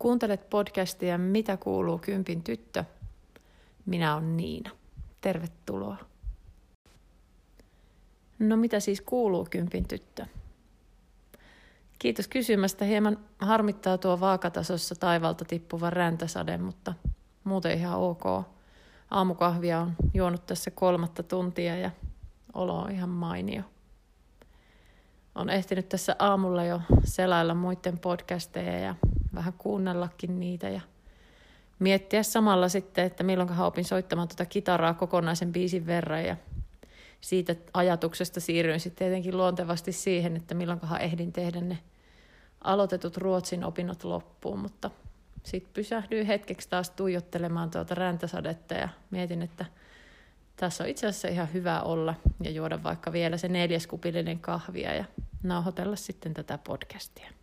Kuuntelet podcastia Mitä kuuluu kympin tyttö? Minä olen Niina. Tervetuloa. No mitä siis kuuluu kympin tyttö? Kiitos kysymästä. Hieman harmittaa tuo vaakatasossa taivalta tippuva räntäsade, mutta muuten ihan ok. Aamukahvia on juonut tässä kolmatta tuntia ja olo on ihan mainio. On ehtinyt tässä aamulla jo selailla muiden podcasteja ja vähän kuunnellakin niitä ja miettiä samalla sitten, että milloin opin soittamaan tuota kitaraa kokonaisen biisin verran ja siitä ajatuksesta siirryin sitten tietenkin luontevasti siihen, että milloinkohan ehdin tehdä ne aloitetut ruotsin opinnot loppuun, mutta sitten pysähdyin hetkeksi taas tuijottelemaan tuota räntäsadetta ja mietin, että tässä on itse asiassa ihan hyvä olla ja juoda vaikka vielä se neljäs kupillinen kahvia ja nauhoitella sitten tätä podcastia.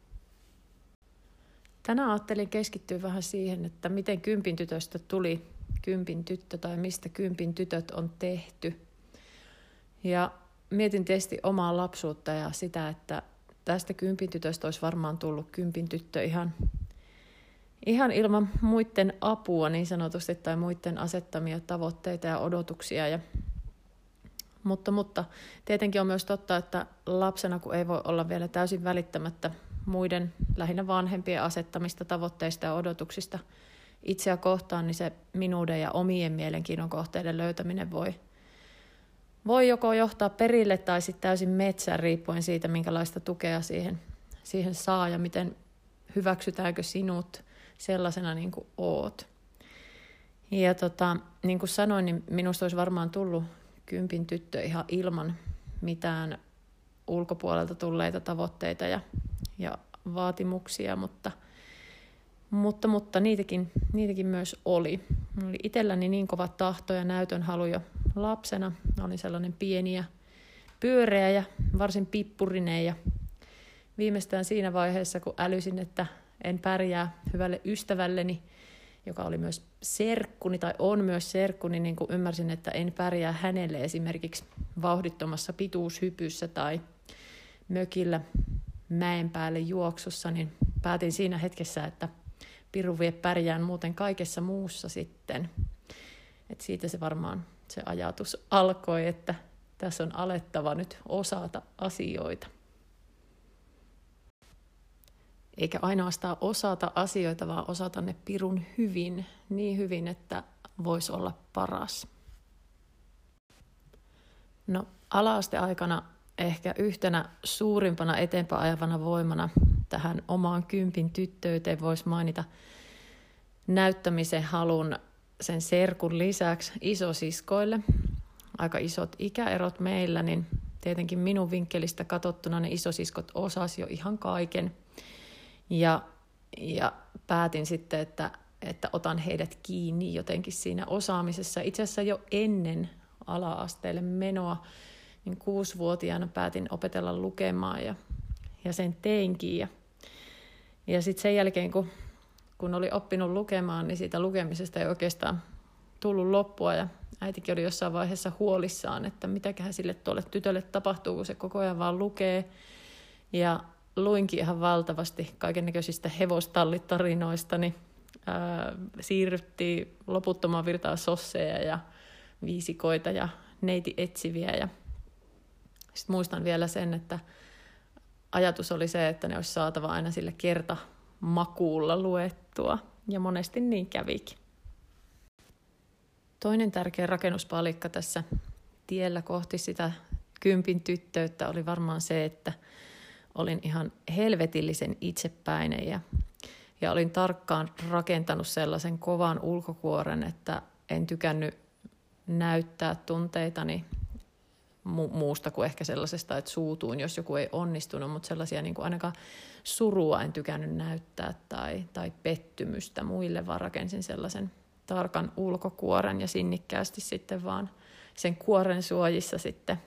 Tänään ajattelin keskittyä vähän siihen, että miten kympin tytöstä tuli kympin tyttö tai mistä kympin tytöt on tehty. Ja mietin tietysti omaa lapsuutta ja sitä, että tästä kympin tytöstä olisi varmaan tullut kympin tyttö ihan, ihan ilman muiden apua niin sanotusti tai muiden asettamia tavoitteita ja odotuksia. Ja, mutta, mutta tietenkin on myös totta, että lapsena kun ei voi olla vielä täysin välittämättä muiden lähinnä vanhempien asettamista tavoitteista ja odotuksista itseä kohtaan, niin se minuuden ja omien mielenkiinnon kohteiden löytäminen voi, voi joko johtaa perille tai sitten täysin metsään riippuen siitä, minkälaista tukea siihen, siihen saa ja miten hyväksytäänkö sinut sellaisena niin kuin oot. Ja tota, niin kuin sanoin, niin minusta olisi varmaan tullut kympin tyttö ihan ilman mitään ulkopuolelta tulleita tavoitteita ja ja vaatimuksia, mutta, mutta, mutta niitäkin, niitäkin myös oli. Oli itselläni niin kova tahto ja näytön halu jo lapsena. Olin sellainen pieni ja pyöreä ja varsin pippurinen ja viimeistään siinä vaiheessa, kun älysin, että en pärjää hyvälle ystävälleni, joka oli myös serkkuni tai on myös serkkuni, niin kuin ymmärsin, että en pärjää hänelle esimerkiksi vauhdittomassa pituushypyssä tai mökillä mäen päälle juoksussa, niin päätin siinä hetkessä, että piru vie pärjään muuten kaikessa muussa sitten. Et siitä se varmaan se ajatus alkoi, että tässä on alettava nyt osata asioita. Eikä ainoastaan osata asioita, vaan osata ne pirun hyvin, niin hyvin, että voisi olla paras. No, aikana ehkä yhtenä suurimpana eteenpäin ajavana voimana tähän omaan kympin tyttöyteen voisi mainita näyttämisen halun sen serkun lisäksi isosiskoille. Aika isot ikäerot meillä, niin tietenkin minun vinkkelistä katsottuna ne isosiskot osas jo ihan kaiken. Ja, ja päätin sitten, että, että otan heidät kiinni jotenkin siinä osaamisessa. Itse asiassa jo ennen ala-asteelle menoa niin kuusivuotiaana päätin opetella lukemaan ja, ja sen teinkin. Ja, ja sitten sen jälkeen, kun, kun oli oppinut lukemaan, niin siitä lukemisesta ei oikeastaan tullut loppua ja äitikin oli jossain vaiheessa huolissaan, että mitäköhän sille tuolle tytölle tapahtuu, kun se koko ajan vaan lukee. Ja luinkin ihan valtavasti kaikennäköisistä hevostallitarinoista, niin ää, siirryttiin loputtomaan virtaa sosseja ja viisikoita ja neiti etsiviä ja sitten muistan vielä sen, että ajatus oli se, että ne olisi saatava aina sille kerta makuulla luettua, ja monesti niin kävikin. Toinen tärkeä rakennuspalikka tässä tiellä kohti sitä kympin tyttöyttä oli varmaan se, että olin ihan helvetillisen itsepäinen ja, ja olin tarkkaan rakentanut sellaisen kovan ulkokuoren, että en tykännyt näyttää tunteitani mu- muusta kuin ehkä sellaisesta, että suutuun, jos joku ei onnistunut, mutta sellaisia niin kuin ainakaan surua en tykännyt näyttää tai, tai pettymystä muille, vaan rakensin sellaisen tarkan ulkokuoren ja sinnikkäästi sitten vaan sen kuoren suojissa sitten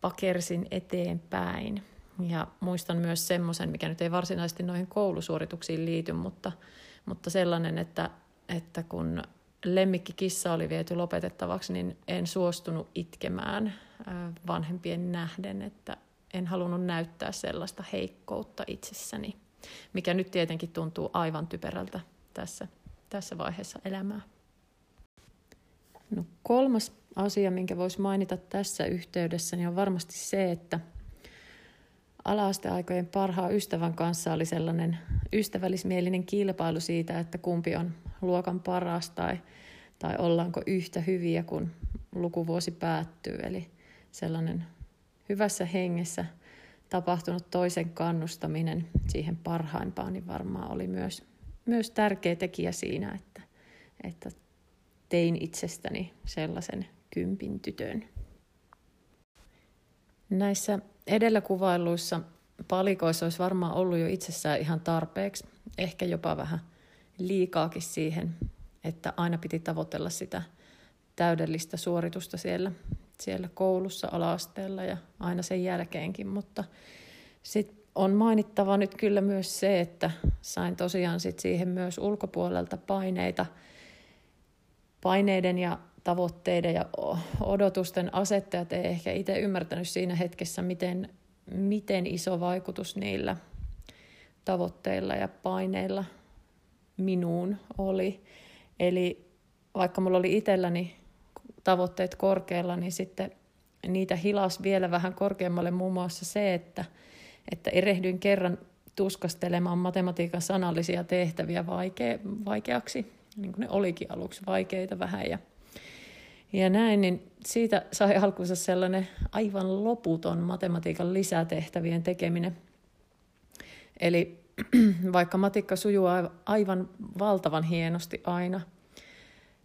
pakersin eteenpäin. Ja muistan myös semmoisen, mikä nyt ei varsinaisesti noihin koulusuorituksiin liity, mutta, mutta sellainen, että, että kun lemmikkikissa oli viety lopetettavaksi, niin en suostunut itkemään vanhempien nähden, että en halunnut näyttää sellaista heikkoutta itsessäni. mikä nyt tietenkin tuntuu aivan typerältä tässä, tässä vaiheessa elämää. No, kolmas asia, minkä voisi mainita tässä yhteydessä, niin on varmasti se, että alaasteaikojen parhaan ystävän kanssa oli sellainen ystävällismielinen kilpailu siitä, että kumpi on luokan paras tai, tai ollaanko yhtä hyviä, kun lukuvuosi päättyy. Eli sellainen hyvässä hengessä tapahtunut toisen kannustaminen siihen parhaimpaan, niin varmaan oli myös, myös tärkeä tekijä siinä, että, että tein itsestäni sellaisen kympin tytön. Näissä edellä kuvailuissa palikoissa olisi varmaan ollut jo itsessään ihan tarpeeksi, ehkä jopa vähän liikaakin siihen, että aina piti tavoitella sitä täydellistä suoritusta siellä, siellä koulussa alaasteella ja aina sen jälkeenkin, mutta sitten on mainittava nyt kyllä myös se, että sain tosiaan sit siihen myös ulkopuolelta paineita, paineiden ja tavoitteiden ja odotusten asettajat ei ehkä itse ymmärtänyt siinä hetkessä, miten, miten iso vaikutus niillä tavoitteilla ja paineilla minuun oli. Eli vaikka mulla oli itselläni tavoitteet korkealla, niin sitten niitä hilas vielä vähän korkeammalle muun muassa se, että, että erehdyin kerran tuskastelemaan matematiikan sanallisia tehtäviä vaikea, vaikeaksi, niin kuin ne olikin aluksi vaikeita vähän. Ja, ja näin, niin siitä sai alkunsa sellainen aivan loputon matematiikan lisätehtävien tekeminen. Eli vaikka matikka sujuu aivan valtavan hienosti aina –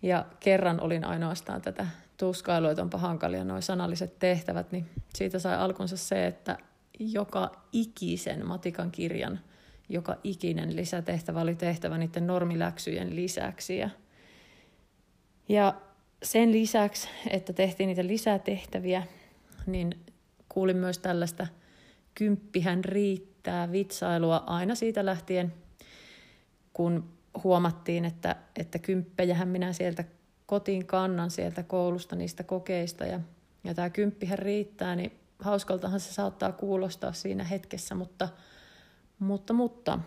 ja kerran olin ainoastaan tätä tuskailua, että onpa hankalia nuo sanalliset tehtävät, niin siitä sai alkunsa se, että joka ikisen matikan kirjan, joka ikinen lisätehtävä oli tehtävä niiden normiläksyjen lisäksi. Ja, ja sen lisäksi, että tehtiin niitä lisätehtäviä, niin kuulin myös tällaista kymppihän riittää vitsailua aina siitä lähtien, kun huomattiin, että, että kymppejähän minä sieltä kotiin kannan sieltä koulusta niistä kokeista ja, ja tämä kymppihän riittää, niin hauskaltahan se saattaa kuulostaa siinä hetkessä, mutta, mutta, mutta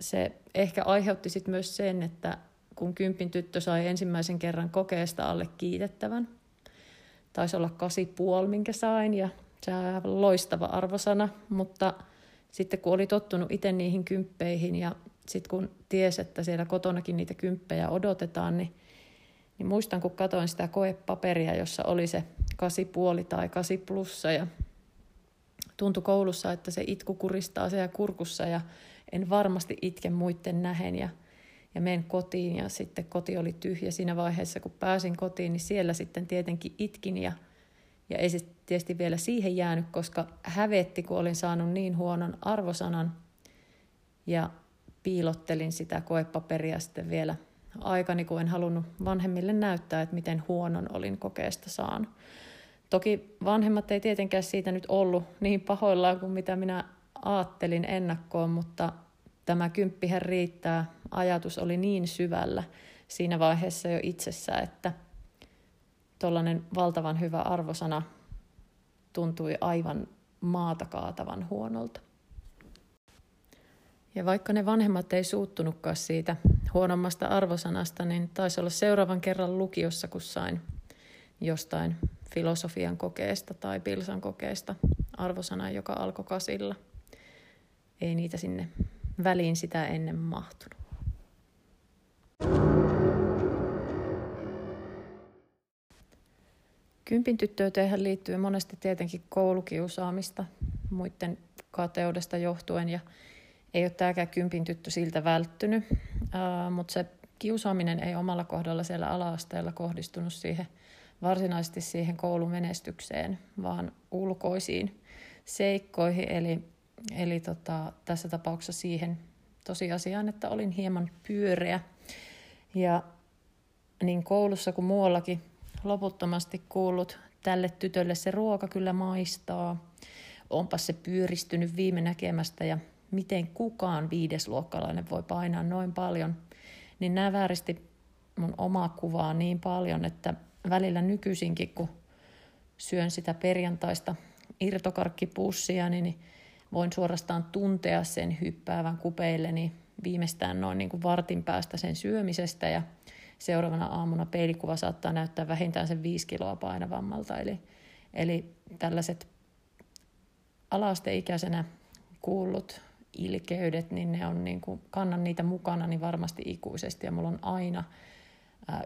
se ehkä aiheutti sit myös sen, että kun kymppin tyttö sai ensimmäisen kerran kokeesta alle kiitettävän, taisi olla kasi puoli, minkä sain, ja se on loistava arvosana, mutta sitten kun oli tottunut itse niihin kymppeihin ja sitten kun ties, että siellä kotonakin niitä kymppejä odotetaan, niin, niin muistan, kun katsoin sitä koepaperia, jossa oli se kasi puoli tai kasi plussa ja tuntui koulussa, että se itku kuristaa siellä kurkussa ja en varmasti itke muiden nähen ja, ja menen kotiin ja sitten koti oli tyhjä siinä vaiheessa, kun pääsin kotiin, niin siellä sitten tietenkin itkin ja, ja ei se tietysti vielä siihen jäänyt, koska hävetti, kun olin saanut niin huonon arvosanan ja piilottelin sitä koepaperia sitten vielä aikani, kun en halunnut vanhemmille näyttää, että miten huonon olin kokeesta saanut. Toki vanhemmat ei tietenkään siitä nyt ollut niin pahoillaan kuin mitä minä ajattelin ennakkoon, mutta tämä kymppihän riittää. Ajatus oli niin syvällä siinä vaiheessa jo itsessä, että tuollainen valtavan hyvä arvosana tuntui aivan maata kaatavan huonolta. Ja vaikka ne vanhemmat ei suuttunutkaan siitä huonommasta arvosanasta, niin taisi olla seuraavan kerran lukiossa, kun sain jostain filosofian kokeesta tai pilsan kokeesta arvosana, joka alkoi kasilla. Ei niitä sinne väliin sitä ennen mahtunut. Kympin tyttöyteihin liittyy monesti tietenkin koulukiusaamista muiden kateudesta johtuen ja ei ole tämäkään kympin tyttö siltä välttynyt, uh, mutta se kiusaaminen ei omalla kohdalla siellä ala-asteella kohdistunut siihen varsinaisesti siihen koulumenestykseen, vaan ulkoisiin seikkoihin, eli, eli tota, tässä tapauksessa siihen tosiasiaan, että olin hieman pyöreä. Ja niin koulussa kuin muuallakin loputtomasti kuullut, tälle tytölle se ruoka kyllä maistaa. Onpa se pyöristynyt viime näkemästä ja miten kukaan viidesluokkalainen voi painaa noin paljon, niin nämä vääristi mun omaa kuvaa niin paljon, että välillä nykyisinkin, kun syön sitä perjantaista irtokarkkipussia, niin voin suorastaan tuntea sen hyppäävän kupeilleni viimeistään noin niin kuin vartin päästä sen syömisestä ja seuraavana aamuna peilikuva saattaa näyttää vähintään sen viisi kiloa painavammalta. Eli, eli tällaiset alaasteikäisenä kuullut ilkeydet, niin ne on niin kuin, kannan niitä mukana niin varmasti ikuisesti ja mulla on aina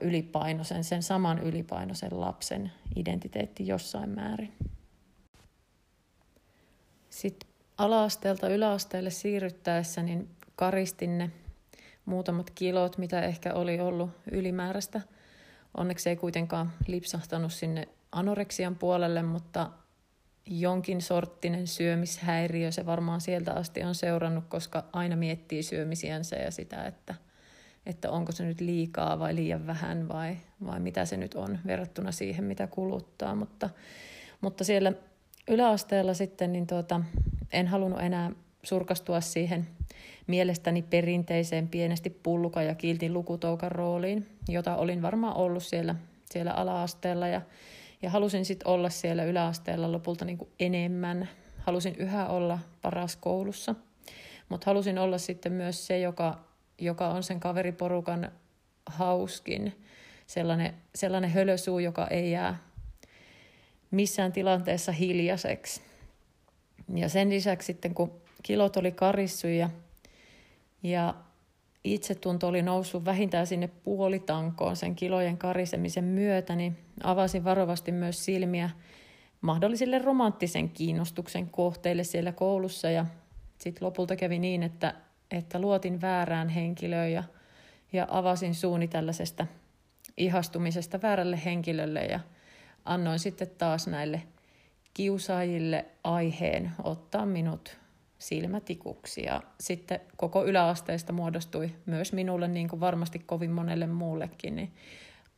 ylipainoisen, sen saman ylipainoisen lapsen identiteetti jossain määrin. Sitten ala-asteelta yläasteelle siirryttäessä niin karistin ne muutamat kilot, mitä ehkä oli ollut ylimääräistä. Onneksi ei kuitenkaan lipsahtanut sinne anoreksian puolelle, mutta jonkin sorttinen syömishäiriö se varmaan sieltä asti on seurannut, koska aina miettii syömisiänsä ja sitä, että, että onko se nyt liikaa vai liian vähän vai, vai mitä se nyt on verrattuna siihen, mitä kuluttaa. Mutta, mutta siellä yläasteella sitten niin tuota, en halunnut enää surkastua siihen mielestäni perinteiseen pienesti pulluka ja kiltin lukutoukan rooliin, jota olin varmaan ollut siellä, siellä ala-asteella ja, ja halusin sitten olla siellä yläasteella lopulta niin kuin enemmän. Halusin yhä olla paras koulussa, mutta halusin olla sitten myös se, joka, joka on sen kaveriporukan hauskin, sellainen, sellainen hölösuu, joka ei jää missään tilanteessa hiljaiseksi. Ja sen lisäksi sitten, kun kilot oli karissu ja, ja itsetunto oli noussut vähintään sinne puolitankoon sen kilojen karisemisen myötä, niin avasin varovasti myös silmiä mahdollisille romanttisen kiinnostuksen kohteille siellä koulussa. Ja sitten lopulta kävi niin, että, että luotin väärään henkilöön ja, ja avasin suuni tällaisesta ihastumisesta väärälle henkilölle ja annoin sitten taas näille kiusaajille aiheen ottaa minut silmätikuksi. Ja sitten koko yläasteesta muodostui myös minulle, niin kuin varmasti kovin monelle muullekin, niin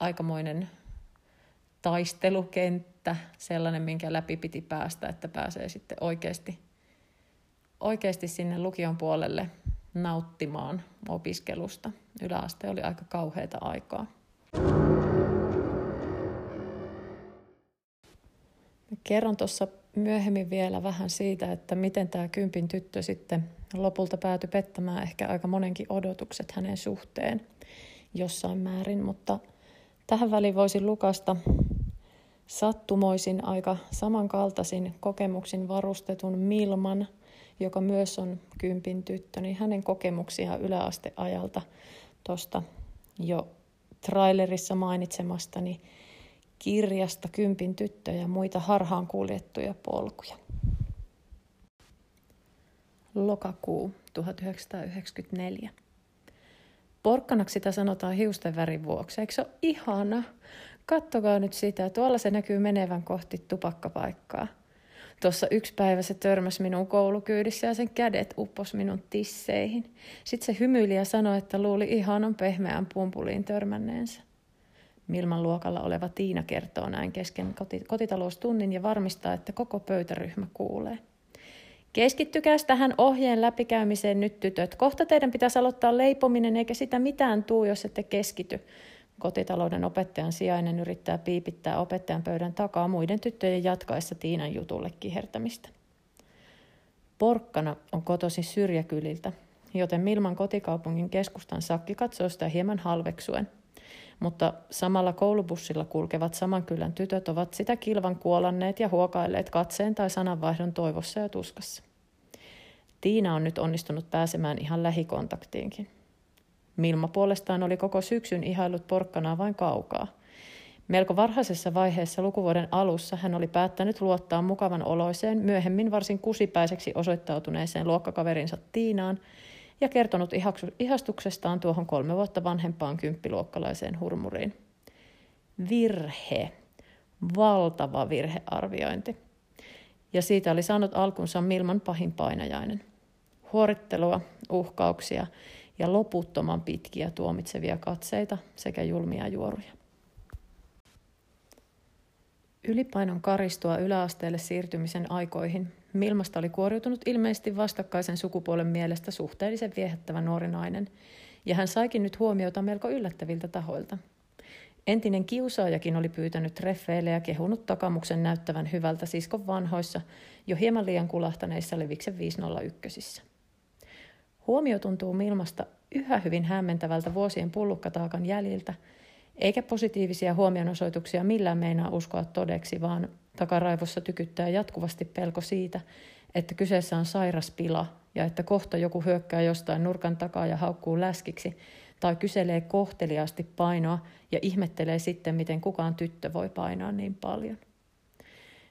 aikamoinen taistelukenttä, sellainen, minkä läpi piti päästä, että pääsee sitten oikeasti, oikeasti sinne lukion puolelle nauttimaan opiskelusta. Yläaste oli aika kauheita aikaa. Kerron tuossa myöhemmin vielä vähän siitä, että miten tämä kympin tyttö sitten lopulta päätyi pettämään ehkä aika monenkin odotukset hänen suhteen jossain määrin, mutta tähän väliin voisin lukasta sattumoisin aika samankaltaisin kokemuksin varustetun Milman, joka myös on kympin tyttö, niin hänen kokemuksiaan yläasteajalta tuosta jo trailerissa mainitsemastani kirjasta Kympin tyttö ja muita harhaan kuljettuja polkuja. Lokakuu 1994. Porkkanaksi sitä sanotaan hiusten värin vuoksi. Eikö se ole ihana? Kattokaa nyt sitä. Tuolla se näkyy menevän kohti tupakkapaikkaa. Tuossa yksi päivä se törmäsi minun koulukyydissä ja sen kädet uppos minun tisseihin. Sitten se hymyili ja sanoi, että luuli ihanan pehmeän pumpuliin törmänneensä. Milman luokalla oleva Tiina kertoo näin kesken kotitaloustunnin ja varmistaa, että koko pöytäryhmä kuulee. Keskittykääs tähän ohjeen läpikäymiseen nyt tytöt. Kohta teidän pitäisi aloittaa leipominen eikä sitä mitään tuu, jos ette keskity. Kotitalouden opettajan sijainen yrittää piipittää opettajan pöydän takaa muiden tyttöjen jatkaessa Tiinan jutulle kihertämistä. Porkkana on kotosi syrjäkyliltä, joten Milman kotikaupungin keskustan sakki katsoo sitä hieman halveksuen – mutta samalla koulubussilla kulkevat saman kylän tytöt ovat sitä kilvan kuolanneet ja huokailleet katseen tai sananvaihdon toivossa ja tuskassa. Tiina on nyt onnistunut pääsemään ihan lähikontaktiinkin. Milma puolestaan oli koko syksyn ihailut porkkanaa vain kaukaa. Melko varhaisessa vaiheessa lukuvuoden alussa hän oli päättänyt luottaa mukavan oloiseen, myöhemmin varsin kusipäiseksi osoittautuneeseen luokkakaverinsa Tiinaan, ja kertonut ihastuksestaan tuohon kolme vuotta vanhempaan kymppiluokkalaiseen hurmuriin. Virhe. Valtava virhearviointi. Ja siitä oli saanut alkunsa Milman pahin painajainen. Huorittelua, uhkauksia ja loputtoman pitkiä tuomitsevia katseita sekä julmia juoruja. Ylipainon karistua yläasteelle siirtymisen aikoihin Milmasta oli kuoriutunut ilmeisesti vastakkaisen sukupuolen mielestä suhteellisen viehättävä nuori nainen, ja hän saikin nyt huomiota melko yllättäviltä tahoilta. Entinen kiusaajakin oli pyytänyt treffeille ja kehunut takamuksen näyttävän hyvältä siskon vanhoissa, jo hieman liian kulahtaneissa Leviksen 501. Huomio tuntuu Milmasta yhä hyvin hämmentävältä vuosien pullukkataakan jäljiltä, eikä positiivisia huomionosoituksia millään meinaa uskoa todeksi, vaan takaraivossa tykyttää jatkuvasti pelko siitä, että kyseessä on sairas pila ja että kohta joku hyökkää jostain nurkan takaa ja haukkuu läskiksi, tai kyselee kohteliaasti painoa ja ihmettelee sitten, miten kukaan tyttö voi painaa niin paljon.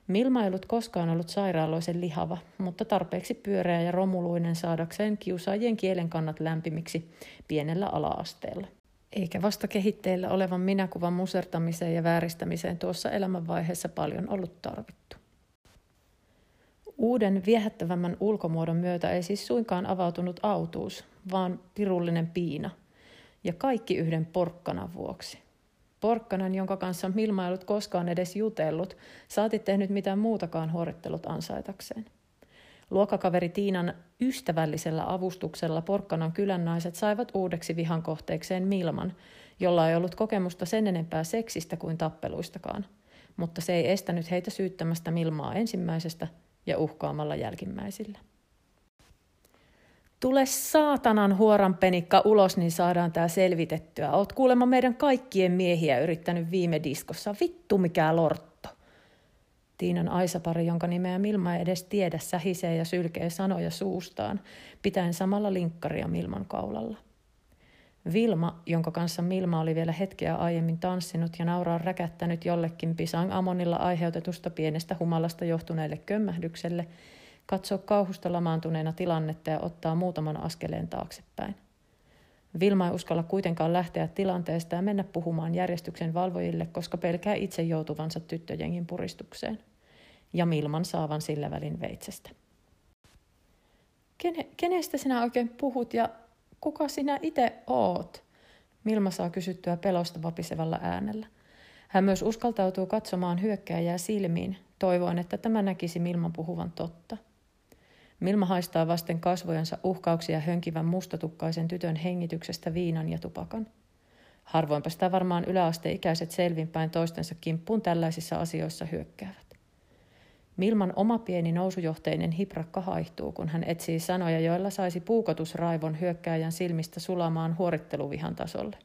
Milma ei ollut koskaan ollut sairaaloisen lihava, mutta tarpeeksi pyöreä ja romuluinen saadakseen kiusaajien kielen kannat lämpimiksi pienellä alaasteella. Eikä vasta kehitteillä olevan minäkuvan musertamiseen ja vääristämiseen tuossa elämänvaiheessa paljon ollut tarvittu. Uuden viehättävämmän ulkomuodon myötä ei siis suinkaan avautunut autuus, vaan pirullinen piina. Ja kaikki yhden porkkanan vuoksi. Porkkanan, jonka kanssa Milma ei ollut koskaan edes jutellut, saati tehnyt mitään muutakaan huorittelut ansaitakseen. Luokkakaveri Tiinan ystävällisellä avustuksella Porkkanan kylän naiset saivat uudeksi vihan kohteekseen Milman, jolla ei ollut kokemusta sen enempää seksistä kuin tappeluistakaan. Mutta se ei estänyt heitä syyttämästä Milmaa ensimmäisestä ja uhkaamalla jälkimmäisillä. Tule saatanan huoran penikka ulos, niin saadaan tää selvitettyä. Oot kuulemma meidän kaikkien miehiä yrittänyt viime diskossa. Vittu mikä lortto. Tiinan Aisapari, jonka nimeä Milma ei edes tiedä, sähisee ja sylkee sanoja suustaan, pitäen samalla linkkaria Milman kaulalla. Vilma, jonka kanssa Milma oli vielä hetkeä aiemmin tanssinut ja nauraa räkättänyt jollekin Pisang Amonilla aiheutetusta pienestä humalasta johtuneelle kömmähdykselle, katsoo kauhusta lamaantuneena tilannetta ja ottaa muutaman askeleen taaksepäin. Vilma ei uskalla kuitenkaan lähteä tilanteesta ja mennä puhumaan järjestyksen valvojille, koska pelkää itse joutuvansa tyttöjengin puristukseen. Ja Milman saavan sillä välin veitsestä. Kene, kenestä sinä oikein puhut ja kuka sinä itse oot? Milma saa kysyttyä pelosta vapisevalla äänellä. Hän myös uskaltautuu katsomaan hyökkääjää silmiin, toivoen, että tämä näkisi Milman puhuvan totta. Milma haistaa vasten kasvojansa uhkauksia hönkivän mustatukkaisen tytön hengityksestä viinan ja tupakan. Harvoinpa sitä varmaan yläasteikäiset selvinpäin toistensa kimppuun tällaisissa asioissa hyökkäävät. Milman oma pieni nousujohteinen hiprakka haihtuu, kun hän etsii sanoja, joilla saisi puukotusraivon hyökkääjän silmistä sulamaan huoritteluvihan tasolle.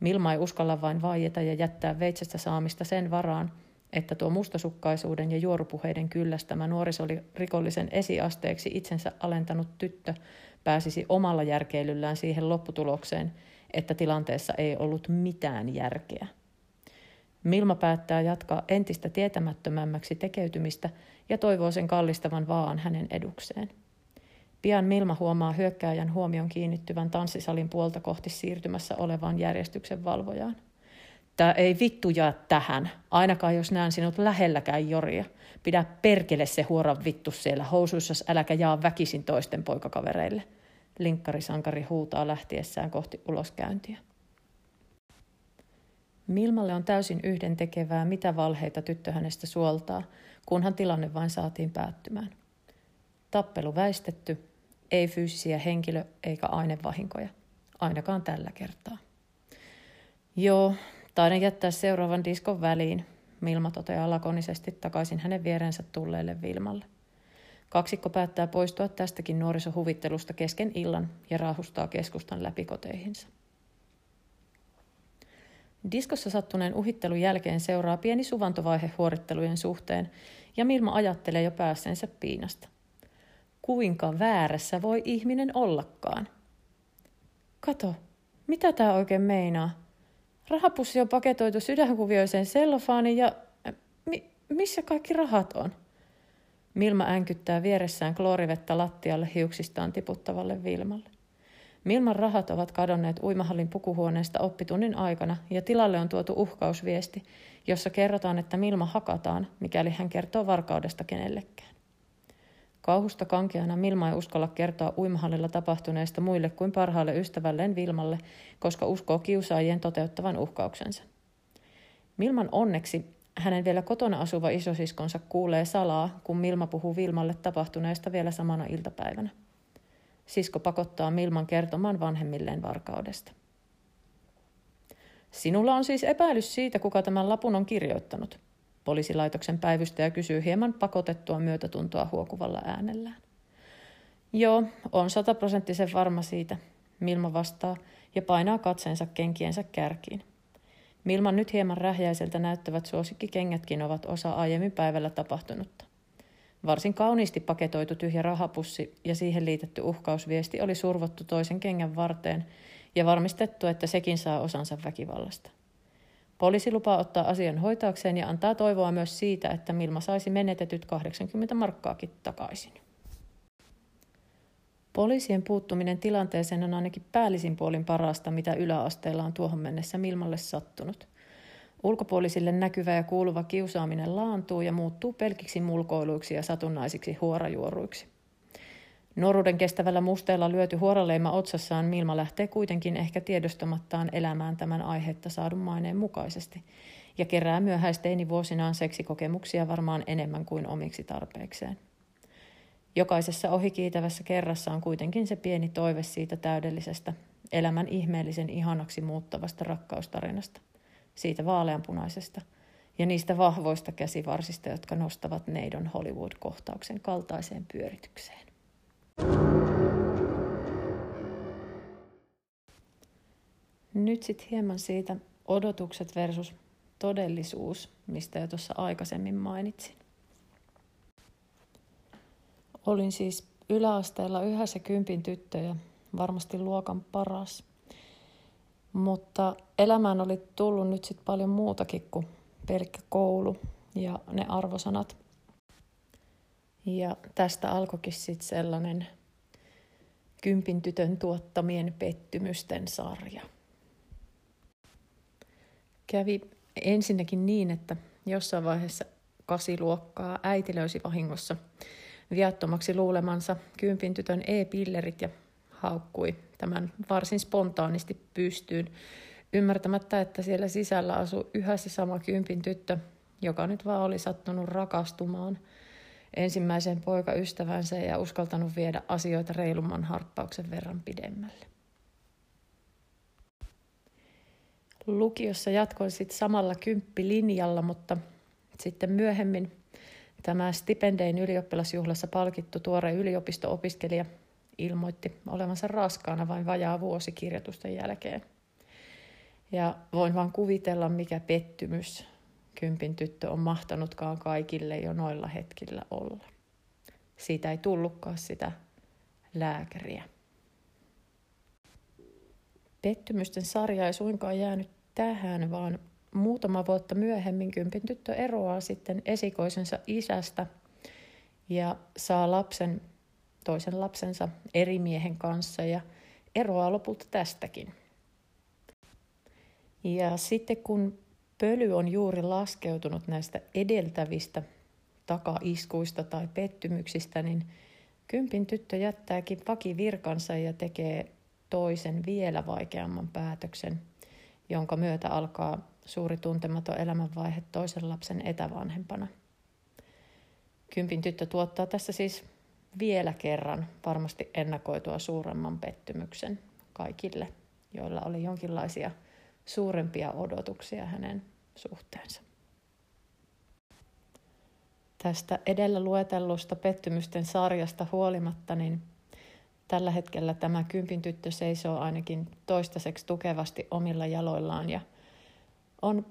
Milma ei uskalla vain vaieta ja jättää veitsestä saamista sen varaan, että tuo mustasukkaisuuden ja juorupuheiden kyllästämä nuorisorikollisen esiasteeksi itsensä alentanut tyttö pääsisi omalla järkeilyllään siihen lopputulokseen, että tilanteessa ei ollut mitään järkeä. Milma päättää jatkaa entistä tietämättömämmäksi tekeytymistä ja toivoo sen kallistavan vaan hänen edukseen. Pian Milma huomaa hyökkääjän huomion kiinnittyvän tanssisalin puolta kohti siirtymässä olevaan järjestyksen valvojaan. Tää ei vittu jää tähän, ainakaan jos näen sinut lähelläkään Joria. Pidä perkele se huoran vittu siellä housuissa, äläkä jaa väkisin toisten poikakavereille. Linkkari-sankari huutaa lähtiessään kohti uloskäyntiä. Milmalle on täysin yhden tekevää, mitä valheita tyttö hänestä suoltaa, kunhan tilanne vain saatiin päättymään. Tappelu väistetty, ei fyysisiä henkilö- eikä ainevahinkoja, ainakaan tällä kertaa. Joo, taidan jättää seuraavan diskon väliin, Milma toteaa lakonisesti takaisin hänen vierensä tulleelle Vilmalle. Kaksikko päättää poistua tästäkin nuorisohuvittelusta kesken illan ja raahustaa keskustan läpi koteihinsa. Diskossa sattuneen uhittelun jälkeen seuraa pieni suvantovaihe huorittelujen suhteen, ja Milma ajattelee jo päässeensä piinasta. Kuinka väärässä voi ihminen ollakaan? Kato, mitä tämä oikein meinaa? Rahapussi on paketoitu sydänkuvioiseen sellofaaniin ja mi- missä kaikki rahat on? Milma änkyttää vieressään kloorivettä lattialle hiuksistaan tiputtavalle Vilmalle. Milman rahat ovat kadonneet uimahallin pukuhuoneesta oppitunnin aikana ja tilalle on tuotu uhkausviesti, jossa kerrotaan, että Milma hakataan, mikäli hän kertoo varkaudesta kenellekään. Kauhusta kankeana Milma ei uskalla kertoa uimahallilla tapahtuneesta muille kuin parhaalle ystävälleen Vilmalle, koska uskoo kiusaajien toteuttavan uhkauksensa. Milman onneksi hänen vielä kotona asuva isosiskonsa kuulee salaa, kun Milma puhuu Vilmalle tapahtuneesta vielä samana iltapäivänä. Sisko pakottaa Milman kertomaan vanhemmilleen varkaudesta. Sinulla on siis epäilys siitä, kuka tämän lapun on kirjoittanut. Poliisilaitoksen päivystäjä kysyy hieman pakotettua myötätuntoa huokuvalla äänellään. Joo, on sataprosenttisen varma siitä, Milma vastaa ja painaa katseensa kenkiensä kärkiin. Milman nyt hieman rähjäiseltä näyttävät suosikkikengätkin ovat osa aiemmin päivällä tapahtunutta. Varsin kauniisti paketoitu tyhjä rahapussi ja siihen liitetty uhkausviesti oli survottu toisen kengän varteen ja varmistettu, että sekin saa osansa väkivallasta. Poliisi lupaa ottaa asian hoitaakseen ja antaa toivoa myös siitä, että Milma saisi menetetyt 80 markkaakin takaisin. Poliisien puuttuminen tilanteeseen on ainakin päällisin puolin parasta, mitä yläasteella on tuohon mennessä Milmalle sattunut. Ulkopuolisille näkyvä ja kuuluva kiusaaminen laantuu ja muuttuu pelkiksi mulkoiluiksi ja satunnaisiksi huorajuoruiksi. Nuoruuden kestävällä musteella lyöty huoraleima otsassaan Milma lähtee kuitenkin ehkä tiedostamattaan elämään tämän aihetta saadun maineen mukaisesti ja kerää myöhäisteini vuosinaan seksikokemuksia varmaan enemmän kuin omiksi tarpeikseen. Jokaisessa ohikiitävässä kerrassa on kuitenkin se pieni toive siitä täydellisestä, elämän ihmeellisen ihanaksi muuttavasta rakkaustarinasta, siitä vaaleanpunaisesta ja niistä vahvoista käsivarsista, jotka nostavat neidon Hollywood-kohtauksen kaltaiseen pyöritykseen. Nyt sitten hieman siitä odotukset versus todellisuus, mistä jo tuossa aikaisemmin mainitsin. Olin siis yläasteella yhdessä kympin tyttö ja varmasti luokan paras. Mutta elämään oli tullut nyt sitten paljon muutakin kuin pelkkä koulu ja ne arvosanat. Ja tästä alkoikin sitten sellainen kympin tytön tuottamien pettymysten sarja. Kävi ensinnäkin niin, että jossain vaiheessa kasiluokkaa äiti löysi vahingossa viattomaksi luulemansa kympin tytön e-pillerit ja haukkui tämän varsin spontaanisti pystyyn, ymmärtämättä, että siellä sisällä asui yhä se sama kympin tyttö, joka nyt vaan oli sattunut rakastumaan ensimmäiseen poikaystävänsä ja uskaltanut viedä asioita reilumman harppauksen verran pidemmälle. Lukiossa jatkoin sitten samalla kymppilinjalla, mutta sitten myöhemmin Tämä Stipendein ylioppilasjuhlassa palkittu tuore yliopisto-opiskelija ilmoitti olevansa raskaana vain vajaa vuosi kirjoitusten jälkeen. Ja voin vain kuvitella, mikä pettymys kympin tyttö on mahtanutkaan kaikille jo noilla hetkillä olla. Siitä ei tullutkaan sitä lääkäriä. Pettymysten sarja ei suinkaan jäänyt tähän, vaan muutama vuotta myöhemmin kympin tyttö eroaa sitten esikoisensa isästä ja saa lapsen, toisen lapsensa eri miehen kanssa ja eroaa lopulta tästäkin. Ja sitten kun pöly on juuri laskeutunut näistä edeltävistä takaiskuista tai pettymyksistä, niin kympin tyttö jättääkin vakivirkansa ja tekee toisen vielä vaikeamman päätöksen, jonka myötä alkaa suuri tuntematon elämänvaihe toisen lapsen etävanhempana. Kympin tyttö tuottaa tässä siis vielä kerran varmasti ennakoitua suuremman pettymyksen kaikille, joilla oli jonkinlaisia suurempia odotuksia hänen suhteensa. Tästä edellä luetellusta pettymysten sarjasta huolimatta, niin tällä hetkellä tämä kympin tyttö seisoo ainakin toistaiseksi tukevasti omilla jaloillaan ja – on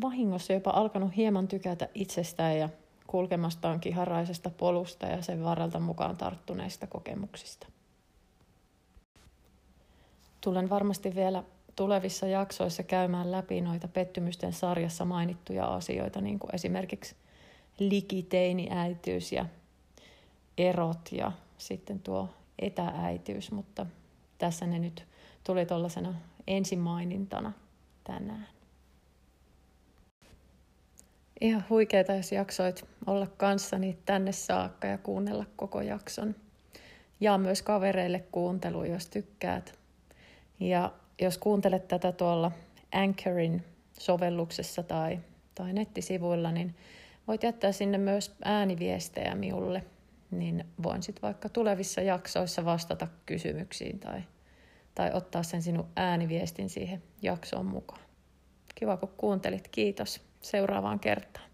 vahingossa jopa alkanut hieman tykätä itsestään ja kulkemastaan kiharaisesta polusta ja sen varrelta mukaan tarttuneista kokemuksista. Tulen varmasti vielä tulevissa jaksoissa käymään läpi noita pettymysten sarjassa mainittuja asioita, niin kuin esimerkiksi likiteiniäitiys ja erot ja sitten tuo etääitiys, mutta tässä ne nyt tuli tuollaisena ensimainintana tänään. Ihan huikeeta, jos jaksoit olla kanssani tänne saakka ja kuunnella koko jakson. Ja myös kavereille kuuntelu, jos tykkäät. Ja jos kuuntelet tätä tuolla Anchorin sovelluksessa tai, tai nettisivuilla, niin voit jättää sinne myös ääniviestejä minulle, niin voin sitten vaikka tulevissa jaksoissa vastata kysymyksiin tai, tai ottaa sen sinun ääniviestin siihen jaksoon mukaan. Kiva, kun kuuntelit. Kiitos. Seuraavaan kertaan.